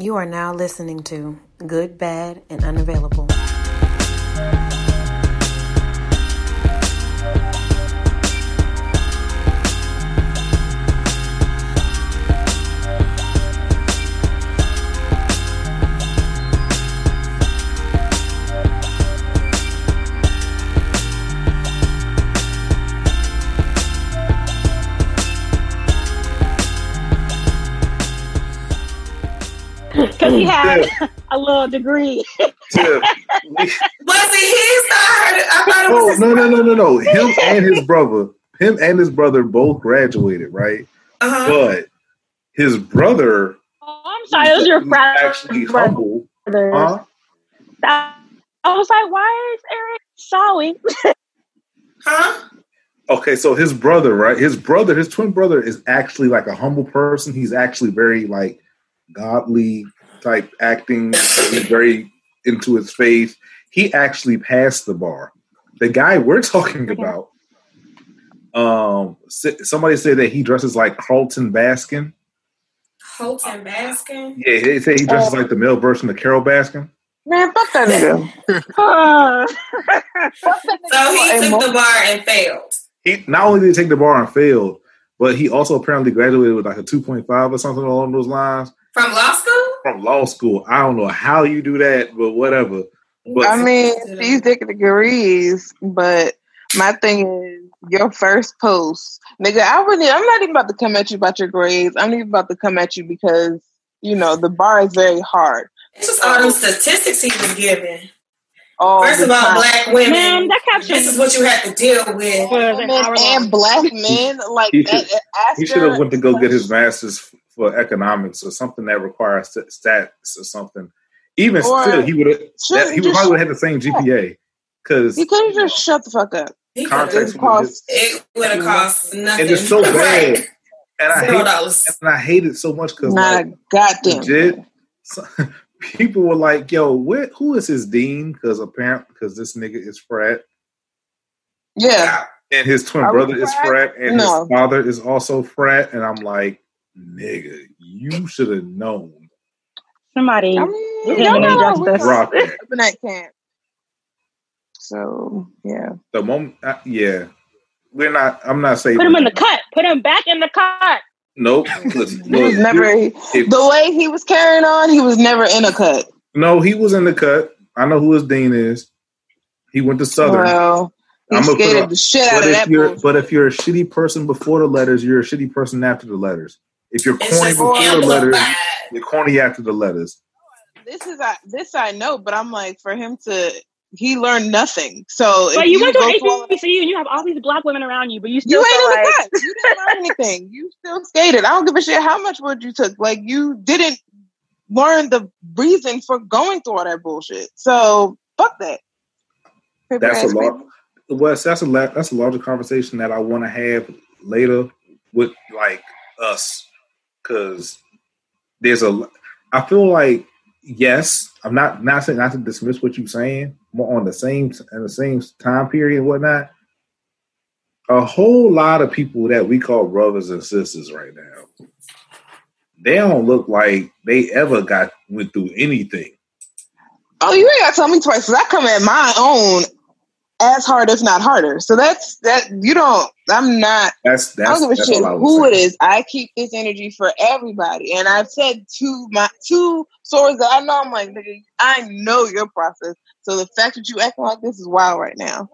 You are now listening to Good, Bad, and Unavailable. Because he had a little degree. Tiff, Was it his? I. I thought it was oh his. no no no no no! Him and his brother, him and his brother both graduated, right? Uh-huh. But his brother Oh, I'm sorry, it was your brother. actually humble. Huh? I was like, why is Eric sorry? Huh? Okay, so his brother, right? His brother, his twin brother, is actually like a humble person. He's actually very like godly type acting. Very into his faith. He actually passed the bar. The guy we're talking about, um, somebody said that he dresses like Carlton Baskin. Holton Baskin. Yeah, they say he dresses like the male version of Carole Baskin. Man, fuck that nigga. So he took the bar and failed. He not only did he take the bar and failed, but he also apparently graduated with like a two point five or something along those lines. From law school? From law school. I don't know how you do that, but whatever. But I mean, these dick degrees, but my thing is your first post, nigga. I really, I'm not even about to come at you about your grades. I'm even about to come at you because you know the bar is very hard. It's just all those statistics he was giving. All First of all, time. black women. Man, that caption this is what you have to deal with. was an Women hour and black men like He that. should- he should have went to go get his master's f- for economics or something that requires st- stats or something. Even Or- still, he would have. He would probably have had the same GPA because he could have just shut the fuck up. He could Context have- It would have cost nothing. and it's so bad. Right. And I hate, and I hate it so much because Not like, a goddamn. legit, so- people were like, "Yo, where, who is his dean?" Because apparently, because this nigga is frat. Yeah, and his twin Are we brother is frat? frat, and No. his father is also frat, and I'm like, nigga, you should have known. Somebody. I mean, Him y'all and know we Rock that. that camp. So yeah, The moment, uh, yeah, we're not. I'm not saying Put him in the cut. Put him back in the cut. Nope. Look, he was look, never if- the way he was carrying on. He was never in a cut. no, he was in the cut. I know who his dean is. He went to Southern. Well, I'ma put skated a- the shit out but of if that. you're, but if you're a shitty person before the letters, you're a shitty person after the letters. If you're It's corny just before the letters, amplified. you're corny after the letters. this is I, this I know, but I'm like for him to he learned nothing. So But if you went to go through all of that- HBCU and you have all these black women around you, but you still you ain't like, the. You didn't learn anything. You still skated. I don't give a shit how much wood you took. Like you didn't learn the reason for going through all that bullshit. So fuck that. Paper That's a ass lot. people. Wes, that's a la- that's a larger conversation that I want to have later with like us, because there's a. I feel like yes, I'm not not saying not to dismiss what you're saying. More on the same in the same time period and whatnot. A whole lot of people that we call brothers and sisters right now, they don't look like they ever got went through anything. Oh, you ain't gotta tell me twice because I come at my own as hard, if not harder. So that's that. You don't. I'm not. That's I that's, don't give a shit I who saying. it is. I keep this energy for everybody, and I've said to my two swords that I know. I'm like, nigga, I know your process. So the fact that you acting like this is wild right now.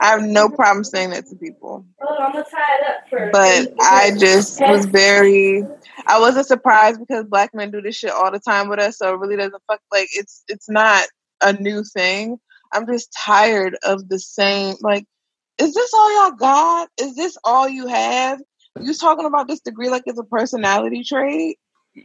I have no problem saying that to people, but I just was very. I wasn't surprised because black men do this shit all the time with us, so it really doesn't fuck like it's it's not a new thing. I'm just tired of the same like is this all y'all got? Is this all you have? You talking about this degree like it's a personality trait?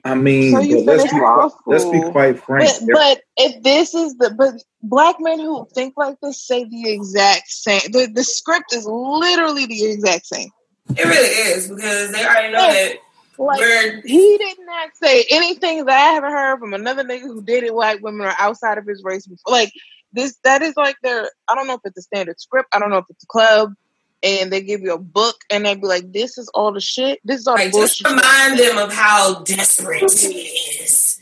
I mean, So you let's, be, let's be quite frank. But, but if this is the but black men who think like this say the exact same. The the script is literally the exact same. It really is because they already know that Like we're he did not say anything that I haven't heard from another nigga who dated white women or outside of his race before. Like this, that is like their. I don't know if it's a standard script. I don't know if it's a club, and they give you a book and they be like, "This is all the shit. This is all the like just bullshit." remind them of how desperate it is.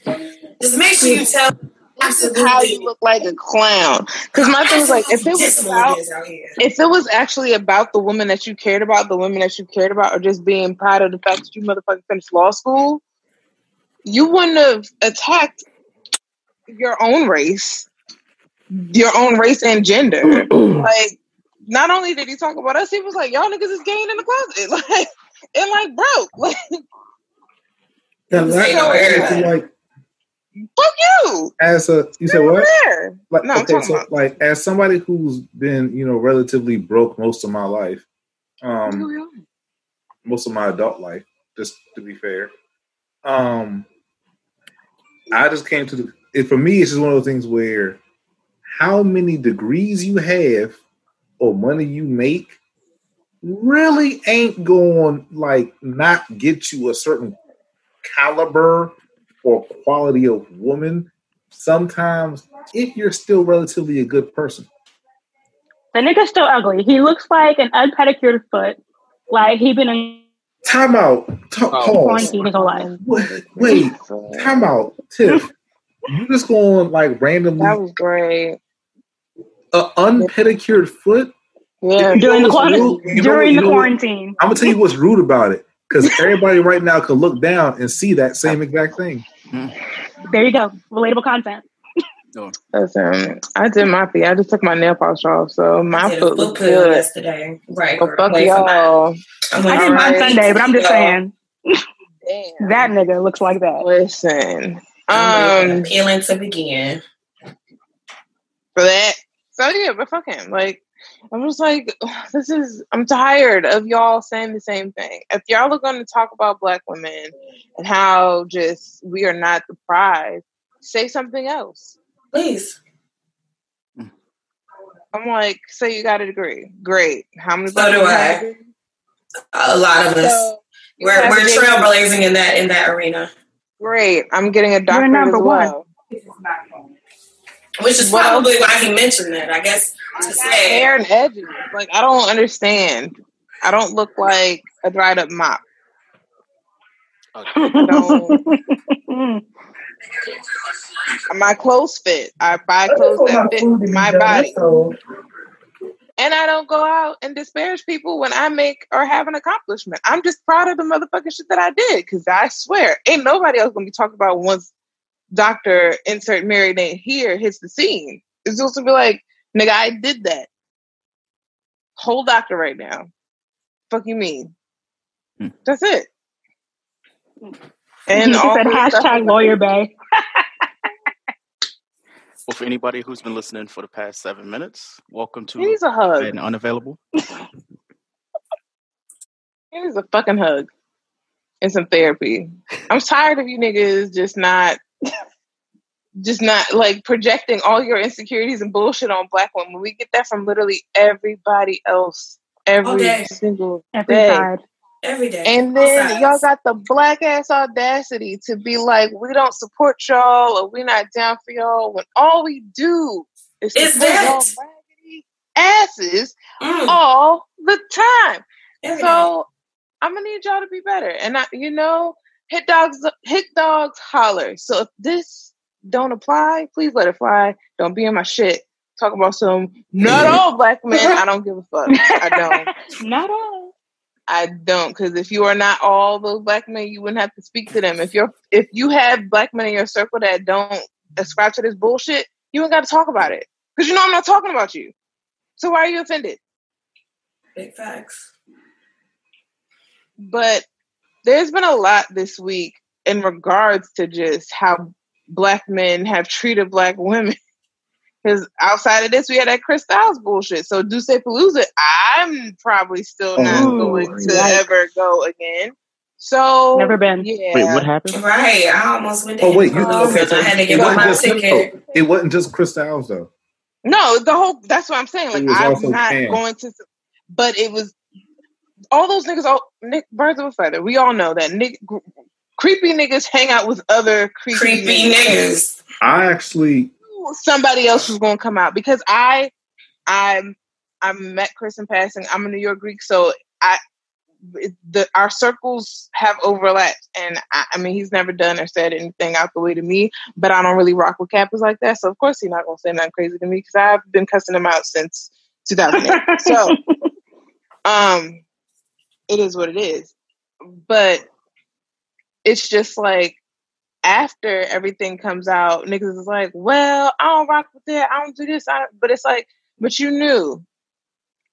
Just make sure you tell Absolutely. how you look like a clown. Because my thing is like, if it was about, if it was actually about the woman that you cared about, the women that you cared about, or just being proud of the fact that you motherfucking finished law school, you wouldn't have attacked your own race, your own race and gender. like, not only did he talk about us, he was like, "Y'all niggas is gay in the closet," like, and like broke, like. Yeah, that's like Fuck you. As a you said what? Like no, okay, so about. like as somebody who's been you know relatively broke most of my life, um, most of my adult life, just to be fair, um, I just came to the. It, for me, it's just one of those things where how many degrees you have or money you make really ain't going like not get you a certain caliber or quality of woman sometimes if you're still relatively a good person. The nigga's still ugly. He looks like an unpedicured foot. Like he been in time out. Talk, oh, quarantine his whole life. Wait, wait, time out. Tiff. You just going like randomly. That was great. An unpedicured foot. Yeah, during the, quarantine, during the quarantine. I'm gonna tell you what's rude about it because everybody right now can look down and see that same exact thing. Mm. There you go. Relatable content. Oh. Listen, I did my feet. I just took my nail polish off, so my foot looks good yesterday. Right. Well, fuck y'all. I did mine Sunday, but I'm just saying. Damn. That nigga looks like that. Listen. Um appealing to begin. For that. So yeah, but fuck him. Like I'm just like, this is, I'm tired of y'all saying the same thing. If y'all are going to talk about black women and how just we are not the prize, say something else. Please. I'm like, say you got a degree. Great. How many? So do I. A lot of us. So we're we're trailblazing in that in that arena. Great. I'm getting a doctorate as well. One. Which is probably why he mentioned that. I guess to say hair and edges. Like I don't understand. I don't look like a dried up mop. my clothes fit. I buy clothes that fit my body. And I don't go out and disparage people when I make or have an accomplishment. I'm just proud of the motherfucking shit that I did. Cause I swear, ain't nobody else gonna be talking about once Dr. Insert Mary name here hits the scene. It's supposed to be like, nigga, I did that. Whole doctor right now. Fuck you mean? Hmm. That's it. And all said hashtag lawyer bay. well, for anybody who's been listening for the past seven minutes, welcome to He's a hug. and unavailable. Here's a fucking hug and some therapy. I'm tired of you niggas just not just not like projecting all your insecurities and bullshit on black women. We get that from literally everybody else every single every day. Side. Every day. And then y'all got the black ass audacity to be like, we don't support y'all or we're not down for y'all when all we do is is that asses mm. all the time. Every so day. I'm gonna need y'all to be better. And I, you know, hit dogs, hit dogs, holler. So if this don't apply, please let it fly. Don't be in my shit. Talk about some not all black men. I don't give a fuck. I don't. not all. I don't, because if you are not all those black men, you wouldn't have to speak to them. If you're if you have black men in your circle that don't ascribe to this bullshit, you ain't got to talk about it. Because you know I'm not talking about you. So why are you offended? Big facts. But there's been a lot this week in regards to just how black men have treated black women. Because outside of this, we had that Chris Styles bullshit. So Duce Palooza, I'm probably still oh, not Ooh, going to ever go again. So never been. Yeah. Wait, what happened? Right, I almost went. Oh wait, you, okay, I had to get my ticket. It wasn't just Chris Styles though. No, the whole. That's what I'm saying. Like I'm not going to. But it was all those niggas, all Nick birds of a feather. We all know that Nick creepy niggas hang out with other creepy, creepy niggas. niggas. I actually somebody else was gonna come out because I I'm I met Chris in passing. I'm a New York Greek, so I the our circles have overlapped, and I, I, mean he's never done or said anything out the way to me. But I don't really rock with Kappas like that, so of course he's not gonna say nothing crazy to me because I've been cussing him out since 2008. so, um, it is what it is. But it's just like after everything comes out, niggas is like, well, I don't rock with that. I don't do this. I but it's like, but you knew.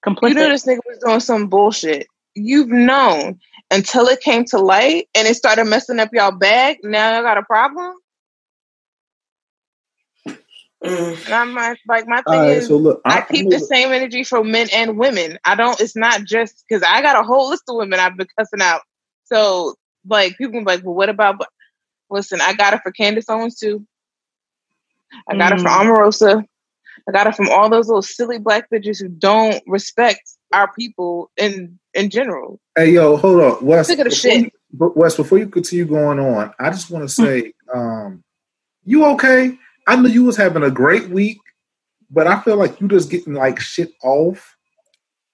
Complicit. You knew this nigga was doing some bullshit. You've known until it came to light and it started messing up y'all bag. Now y'all got a problem. Mm. And I'm like, like my thing right, is, so look, I, I keep I the same energy for men and women. I don't. It's not just because I got a whole list of women I've been cussing out. So like people be like, well, what about? Listen, I got it for Candace Owens too. I got mm. it from Omarosa. I got it from all those little silly black bitches who don't respect our people in in general. Hey yo, hold on, Wes. Sick of the shit. You, Wes, before you continue going on, I just want to hmm. say, um, you okay? I know you was having a great week, but I feel like you just getting like shit off.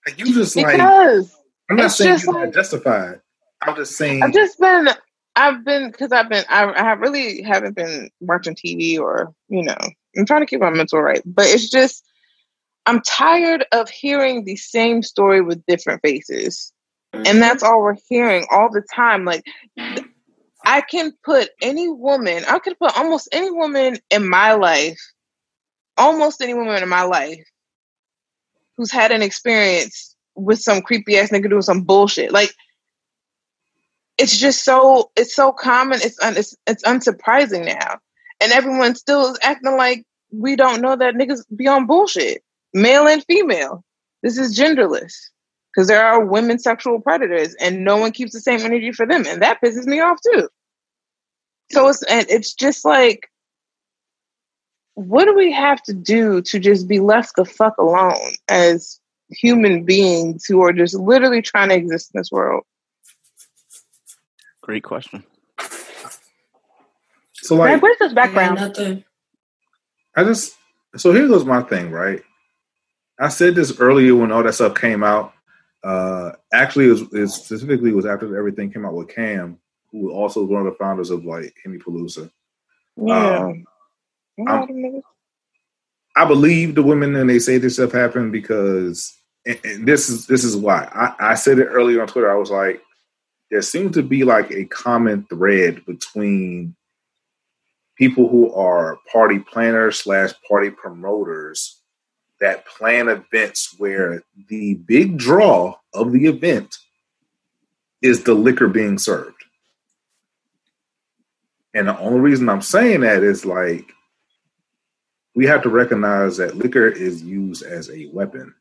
Like you just because like I'm not saying you're like, justified. I'm just saying I've just been I've been because I've been I, I have really haven't been watching TV or you know I'm trying to keep my mental right, but it's just I'm tired of hearing the same story with different faces. And mm-hmm. that's all we're hearing all the time. Like I can put any woman, I could put almost any woman in my life, almost any woman in my life who's had an experience with some creepy ass nigga doing some bullshit. Like it's just so it's so common. It's un, it's it's unsurprising now, and everyone still is acting like we don't know that niggas be on bullshit, male and female. This is genderless because there are women sexual predators and no one keeps the same energy for them and that pisses me off too so it's and it's just like what do we have to do to just be left the fuck alone as human beings who are just literally trying to exist in this world great question. So like where's this background? i just so here goes my thing right? I said this earlier when all that stuff came out. Uh, actually, it, was, it specifically was after everything came out with Cam, who was also was one of the founders of like Henny Palooza. Yeah. Um, I believe the women and they say this stuff happened because, and, and this is this is why. I, I said it earlier on Twitter. I was like, there seems to be like a common thread between people who are party planners slash party promoters that plan events where the big draw of the event is the liquor being served. And the only reason I'm saying that is like we have to recognize that liquor is used as a weapon.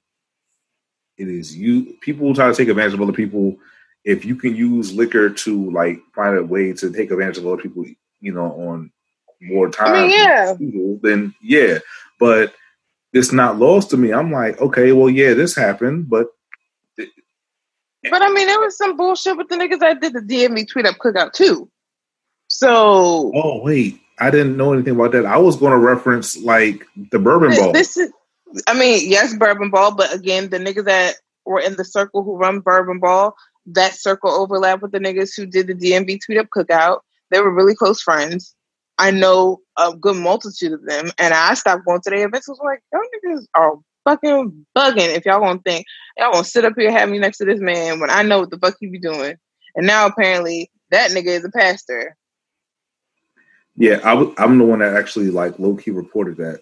It is you people try to take advantage of other people. If you can use liquor to like find a way to take advantage of other people, you know, on more time, I mean, yeah. People, then yeah. But it's not lost to me. I'm like, okay, well, yeah, this happened, but. But I mean, there was some bullshit with the niggas that did the DMV tweet up cookout too. So. Oh wait, I didn't know anything about that. I was going to reference like the bourbon ball. This is, I mean, yes, bourbon ball, but again, the niggas that were in the circle who run bourbon ball, that circle overlap with the niggas who did the DMV tweet up cookout. They were really close friends. I know a good multitude of them, and I stopped going to their events. I was like, y'all niggas are fucking bugging if y'all gonna think y'all gonna sit up here have me next to this man when I know what the fuck he be doing. And now apparently that nigga is a pastor. Yeah, I w- I'm the one that actually like low key reported that.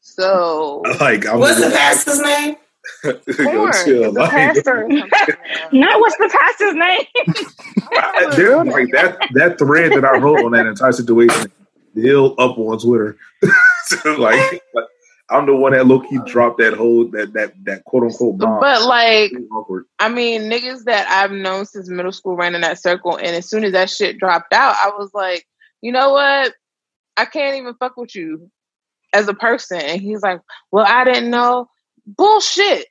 So like, I'm what's the, the pastor's name? Chill, like, pastor. Not what's the pastor's name? Dude, like that that thread that I wrote on that entire situation still up on Twitter. so like, like, I'm the one that low key dropped that whole that that that quote unquote bomb. But like, I mean, niggas that I've known since middle school ran in that circle, and as soon as that shit dropped out, I was like, you know what? I can't even fuck with you as a person. And he's like, well, I didn't know. Bullshit.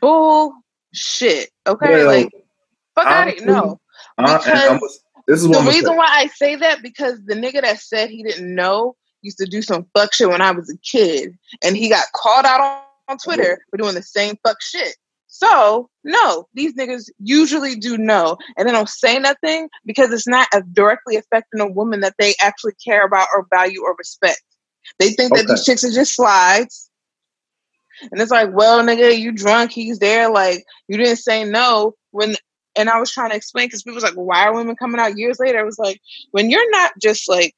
Bullshit. Okay, like, fuck out of no. Because this is the reason why I say that because the nigga that said he didn't know used to do some fuck shit when I was a kid, and he got called out on, on Twitter for doing the same fuck shit. So, no, these niggas usually do know. And they don't say nothing because it's not directly affecting a woman that they actually care about or value or respect. They think okay. that these chicks are just slides. And it's like, well, nigga, you drunk, he's there. Like, you didn't say no when and I was trying to explain because people was like, why are women coming out years later? I was like, when you're not just like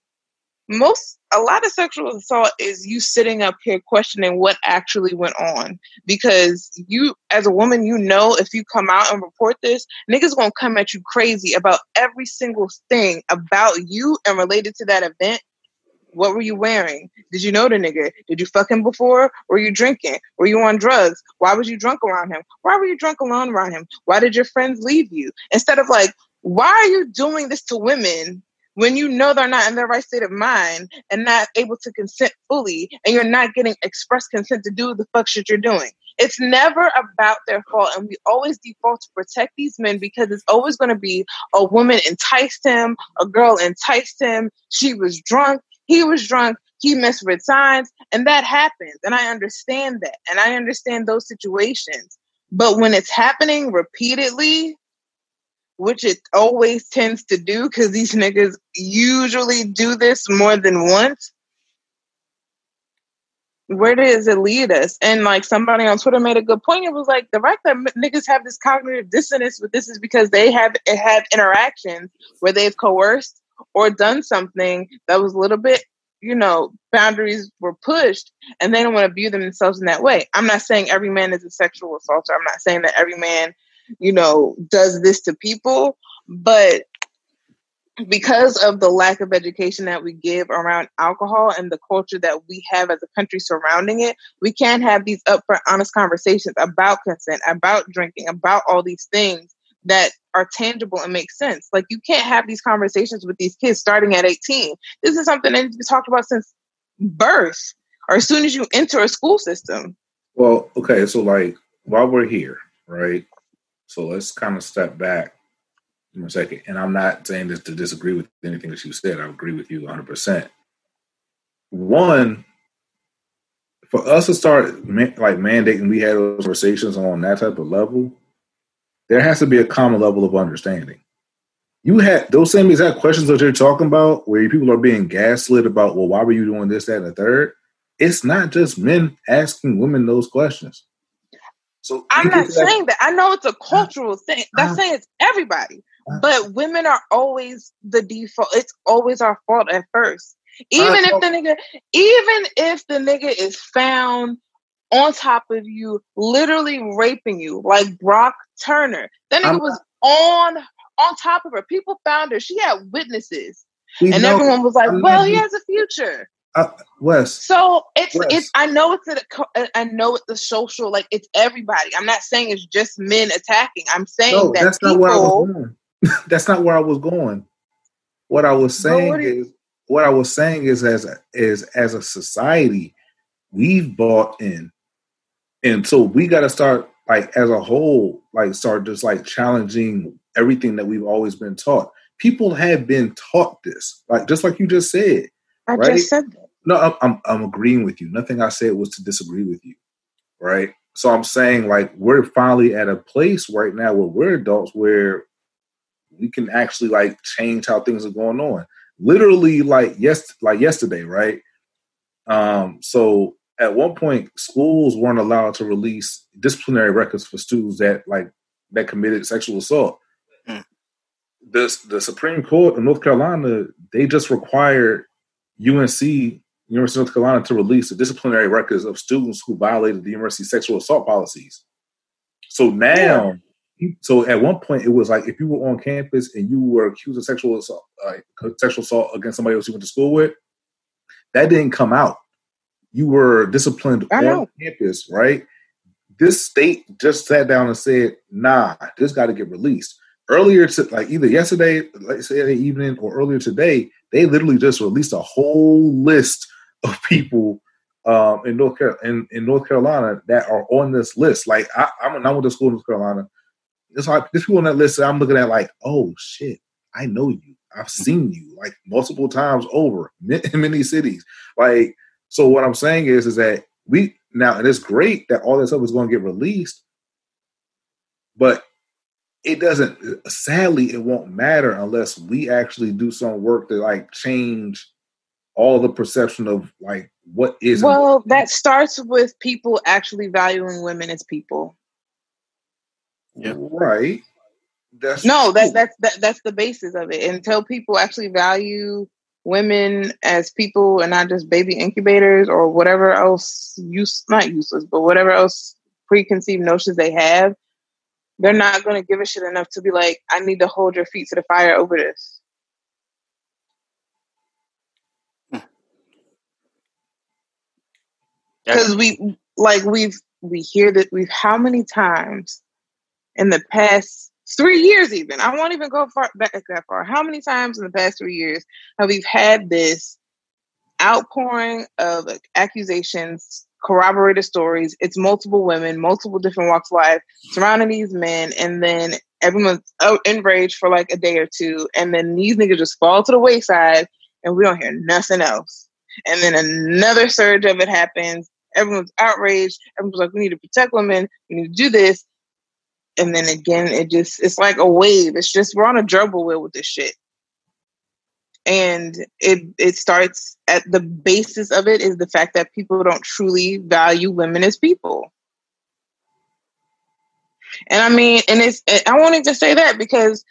most a lot of sexual assault is you sitting up here questioning what actually went on because you as a woman you know if you come out and report this niggas gonna come at you crazy about every single thing about you and related to that event what were you wearing? Did you know the nigga? Did you fuck him before? Were you drinking? Were you on drugs? Why was you drunk around him? Why were you drunk alone around him? Why did your friends leave you? Instead of like, why are you doing this to women when you know they're not in their right state of mind and not able to consent fully and you're not getting express consent to do the fuck shit you're doing. It's never about their fault. And we always default to protect these men because it's always going to be a woman enticed him, a girl enticed him, she was drunk, he was drunk, he misread signs, and that happens. And I understand that. And I understand those situations. But when it's happening repeatedly, which it always tends to do because these niggas usually do this more than once. Where does it lead us? And like somebody on Twitter made a good point. It was like the fact that niggas have this cognitive dissonance with this is because they have had interactions where they've coerced or done something that was a little bit, you know, boundaries were pushed and they don't want to view themselves in that way. I'm not saying every man is a sexual assaulter. I'm not saying that every man you know, does this to people. But because of the lack of education that we give around alcohol and the culture that we have as a country surrounding it, we can't have these upfront, honest conversations about consent, about drinking, about all these things that are tangible and make sense. Like you can't have these conversations with these kids starting at 18. This is something that needs to be talked about since birth or as soon as you enter a school system. Well, okay, so like while we're here, right? So let's kind of step back in a second. And I'm not saying this to disagree with anything that you said. I agree with you 100%. One, for us to start like mandating we had those conversations on that type of level, there has to be a common level of understanding. You had those same exact questions that you're talking about, where people are being gaslit about, well, why were you doing this, that, and the third? It's not just men asking women those questions. So I'm not saying that. I know it's a cultural thing. That's uh, saying it's everybody. Uh, but women are always the default. It's always our fault at first. Even uh, if the nigga, even if the nigga is found on top of you, literally raping you, like Brock Turner. Then I'm, was on on top of her. People found her. She had witnesses, and know, everyone was like, "Well, he has a future." Uh, Wes. So it's Wes. it's. I know it's a. I know it's the social. Like it's everybody. I'm not saying it's just men attacking. I'm saying no, that that's people, not where I was going. that's not where I was going. What I was saying what is, what I was saying is as a, is as a society, we've bought in, and so we got to start like as a whole, like start just like challenging everything that we've always been taught. People have been taught this, like just like you just said I right? just said that. No, I'm, I'm, I'm agreeing with you. Nothing I said was to disagree with you, right? So I'm saying like we're finally at a place right now where we're adults where we can actually like change how things are going on. Literally, like yes, like yesterday, right? Um, so at one point, schools weren't allowed to release disciplinary records for students that like that committed sexual assault. Mm. The the Supreme Court in North Carolina they just required UNC, University of North Carolina, to release the disciplinary records of students who violated the university sexual assault policies. So now, yeah. so at one point, it was like if you were on campus and you were accused of sexual assault, uh, sexual assault against somebody else you went to school with, that didn't come out. You were disciplined on campus, right? This state just sat down and said, "Nah, this got to get released." Earlier, to like either yesterday, like say the evening, or earlier today, they literally just released a whole list of people um, in North Carolina, in, in, North Carolina that are on this list. Like I, I'm, I went to school in North Carolina. It's like there's people on that list that I'm looking at like, oh shit, I know you. I've seen you like multiple times over in many cities. Like, so what I'm saying is, is that we now, and it's great that all this stuff is going to get released. but it doesn't. Sadly, it won't matter unless we actually do some work to like change all the perception of like what is. Well, that starts with people actually valuing women as people. Yeah. Right. That's no, that, that's that, that's the basis of it. Until people actually value women as people and not just baby incubators or whatever else use not useless, but whatever else preconceived notions they have, they're not going to give a shit enough to be like, I need to hold your feet to the fire over this. Hmm. Because we like we've we hear that we've how many times in the past three years even. I won't even go far back that far. How many times in the past three years have we had this outpouring of accusations corroborated stories? It's multiple women multiple different walks of life surrounding these men and then everyone's enraged oh, for like a day or two and then these niggas just fall to the wayside and we don't hear nothing else. And then another surge of it happens. Everyone's outraged. Everyone's like we need to protect women. We need to do this and then again it just it's like a wave. It's just we're on a gerbil wheel with this shit. And it it starts at the basis of it is the fact that people don't truly value women as people. And i mean and it's i wanted to say that because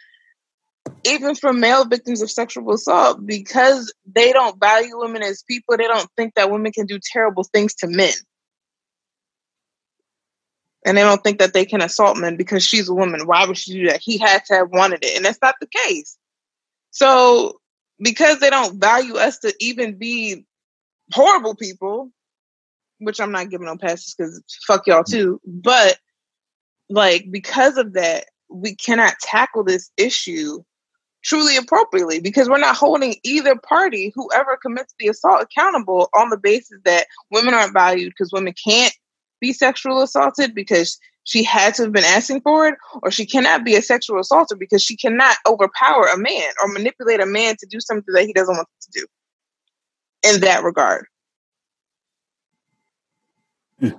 even for male victims of sexual assault because they don't value women as people they don't think that women can do terrible things to men and they don't think that they can assault men because she's a woman. Why would she do that? He had to have wanted it, and that's not the case. So, because they don't value us to even be horrible people, which I'm not giving no passes because fuck y'all too, but like because of that, we cannot tackle this issue truly appropriately because we're not holding either party, whoever commits the assault, accountable on the basis that women aren't valued because women can't be sexual assaulted because she had to have been asking for it, or she cannot be a sexual assaulter because she cannot overpower a man or manipulate a man to do something that he doesn't want to do. In that regard. Hmm.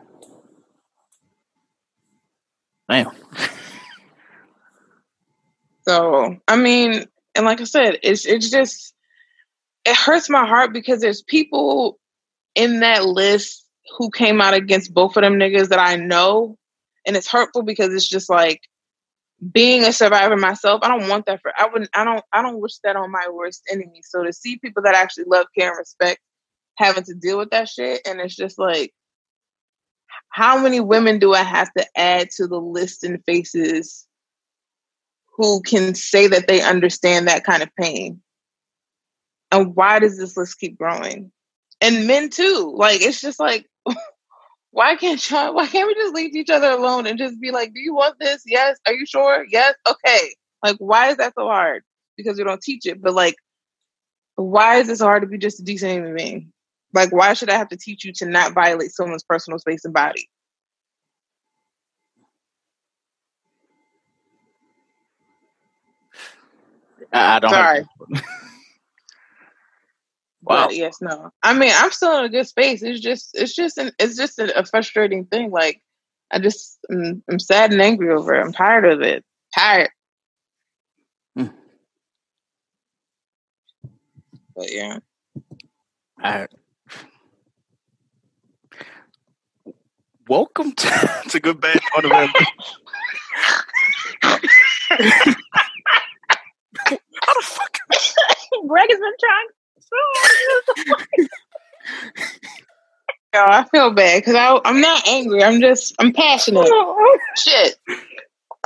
Damn. So I mean, and like I said, it's it's just it hurts my heart because there's people in that list who came out against both of them niggas that I know. And it's hurtful because it's just like being a survivor myself, I don't want that for I wouldn't I don't I don't wish that on my worst enemy. So to see people that actually love, care, and respect having to deal with that shit, and it's just like how many women do I have to add to the list and faces who can say that they understand that kind of pain? And why does this list keep growing? And men too. Like it's just like why can't y'all, why can't we just leave each other alone and just be like, do you want this? Yes. Are you sure? Yes. Okay. Like, why is that so hard? Because we don't teach it. But like, why is it so hard to be just a decent human being? Like, why should I have to teach you to not violate someone's personal space and body? I don't. Sorry. Wow. But yes, no. I mean, I'm still in a good space. It's just, it's just, an, it's just a, a frustrating thing. Like, I just, I'm, I'm, sad and angry over it. I'm tired of it. Tired. Hmm. But yeah. All right. Welcome to, to Good Bad Fundamental. How the fuck? Greg has been trying Yo, I feel bad because I'm not angry. I'm just I'm passionate. shit.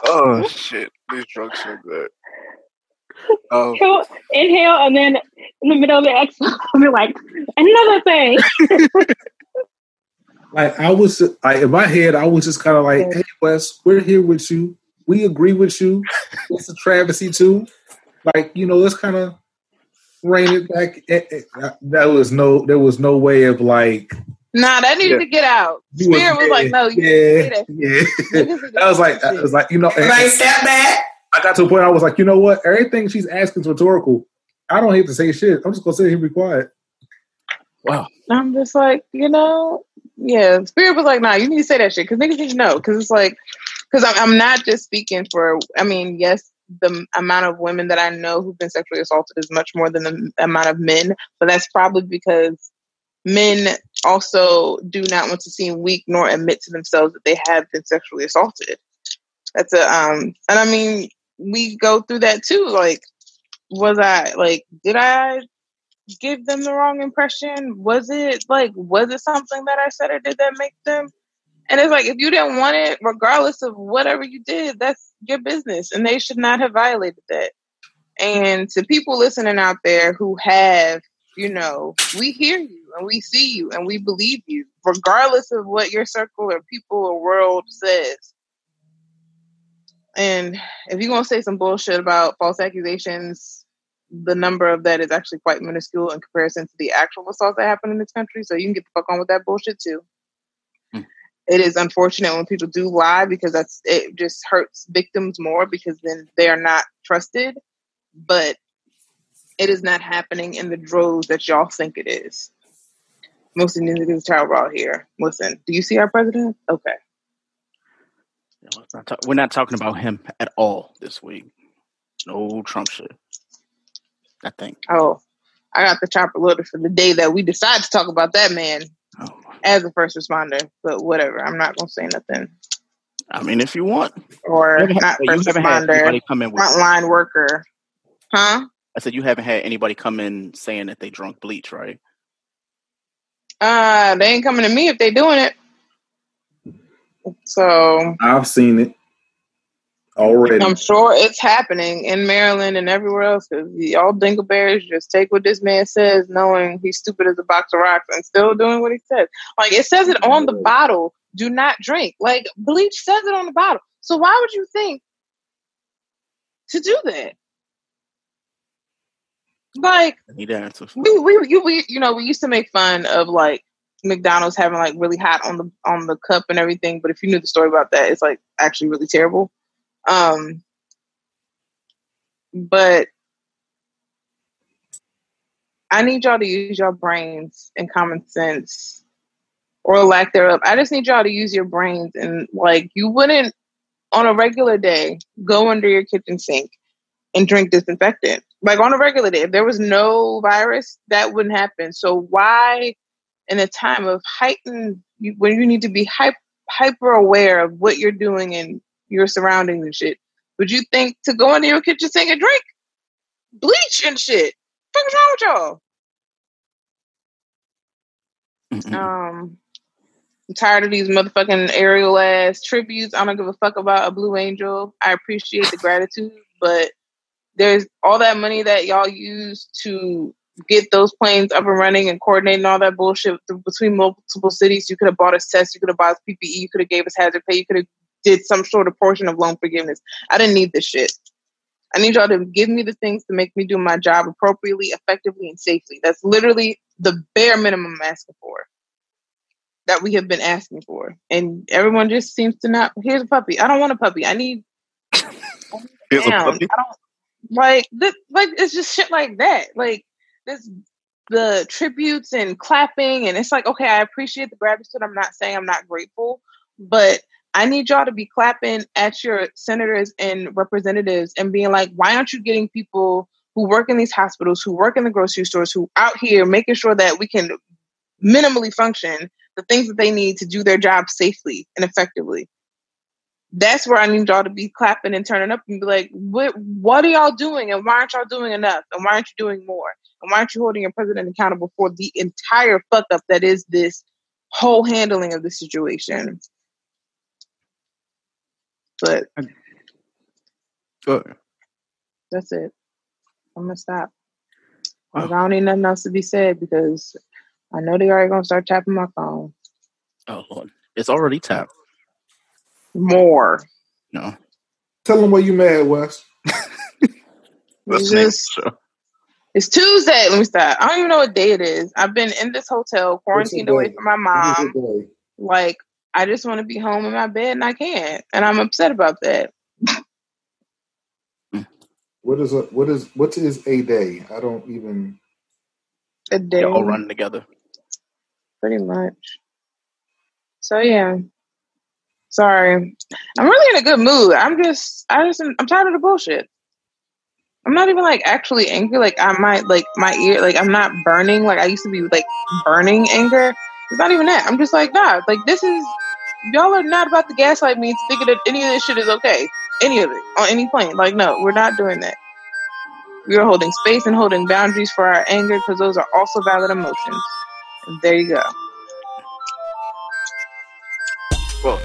Oh shit! These drugs are good. Um, inhale and then in the middle of the exhale, I'll be like another thing. like I was, like in my head, I was just kind of like, "Hey, Wes, we're here with you. We agree with you. It's a travesty too. Like you know, let's kind of rein it back. It, it, that was no, there was no way of like. Nah, that needed yeah. to get out. Spirit was, was like, no, yeah, yeah. I was like, I was like, you know, right, step back. I got to a point. I was like, you know what? Everything she's asking is rhetorical. I don't hate to say shit. I'm just gonna sit here and be quiet. Wow. I'm just like, you know, yeah. Spirit was like, nah, you need to say that shit because niggas need to know because it's like, because I'm, I'm not just speaking for. I mean, yes, the amount of women that I know who've been sexually assaulted is much more than the amount of men, but that's probably because men also do not want to seem weak nor admit to themselves that they have been sexually assaulted. That's a um, and I mean, we go through that too. Like, was I like, did I give them the wrong impression? Was it like, was it something that I said or did that make them? And it's like, if you didn't want it, regardless of whatever you did, that's your business. And they should not have violated that. And to people listening out there who have, you know, we hear you and we see you and we believe you, regardless of what your circle or people or world says. And if you're to say some bullshit about false accusations, the number of that is actually quite minuscule in comparison to the actual assaults that happen in this country. So you can get the fuck on with that bullshit too it is unfortunate when people do lie because that's it just hurts victims more because then they are not trusted. But it is not happening in the droves that y'all think it is. Most of the niggas child raw here. Listen do you see our president? Okay. We're not talking about him at all this week. No trump shit. I think. Oh i got the chopper loaded for the day that we decide to talk about that man as a first responder, but whatever. I'm not gonna say nothing. I mean, if you want, or not first responder, frontline worker, huh? I said you haven't had anybody come in saying that they drunk bleach, right? Uh, they ain't coming to me if they doing it. So I've seen it already. I'm sure it's happening in Maryland and everywhere else because y'all dingleberries just take what this man says, knowing he's stupid as a box of rocks and still doing what he says. Like it says it on the bottle, do not drink. Like bleach says it on the bottle. So why would you think to do that? Like we, we, we, you know, we used to make fun of like McDonald's having like really hot on the on the cup and everything, but if you knew the story about that, it's like actually really terrible. Um, but I need y'all to use your brains and common sense or lack thereof. I just need y'all to use your brains and like you wouldn't on a regular day go under your kitchen sink and drink disinfectant. Like on a regular day, if there was no virus, that wouldn't happen. So why in a time of heightened when you need to be hyper aware of what you're doing and your surroundings and shit. Would you think to go into your kitchen sink and drink bleach and shit? What's wrong with y'all? Um, I'm tired of these motherfucking aerial ass tributes. I don't give a fuck about a Blue Angel. I appreciate the gratitude, but there's all that money that y'all use to get those planes up and running and coordinating all that bullshit between multiple cities. You could have bought us tests, you could have bought us PPE, you could have gave us hazard pay, you could have did some sort of portion of loan forgiveness. I didn't need this shit. I need y'all to give me the things to make me do my job appropriately, effectively, and safely. That's literally the bare minimum I'm asking for. That we have been asking for. And everyone just seems to not here's a puppy. I don't want a puppy. I need, here's a puppy. I don't like this like it's just shit like that. Like this the tributes and clapping and it's like, okay, I appreciate the gratitude. I'm not saying I'm not grateful, but I need y'all to be clapping at your senators and representatives and being like, why aren't you getting people who work in these hospitals, who work in the grocery stores, who out here making sure that we can minimally function the things that they need to do their job safely and effectively? That's where I need y'all to be clapping and turning up and be like, what, what are y'all doing? And why aren't y'all doing enough? And why aren't you doing more? And why aren't you holding your president accountable for the entire fuck up that is this whole handling of the situation? But Good. That's it. I'm gonna stop. Oh. Wow. I don't need nothing else to be said because I know they already gonna start tapping my phone. Oh Lord, it's already tapped. More. No. Tell them what you mad, Wes. it's just, it's Tuesday. Let me stop. I don't even know what day it is. I've been in this hotel, quarantined away from my mom, like I just want to be home in my bed and I can't. And I'm upset about that. what is a what is what is a day? I don't even a day. They all run together. Pretty much. So yeah. Sorry. I'm really in a good mood. I'm just, I just, I'm tired of the bullshit. I'm not even like actually angry. Like I might, like my ear, like I'm not burning. Like I used to be like burning anger. It's not even that. I'm just like, nah, like this is, y'all are not about to gaslight me thinking that any of this shit is okay. Any of it on any plane. Like, no, we're not doing that. We are holding space and holding boundaries for our anger because those are also valid emotions. There you go. Well,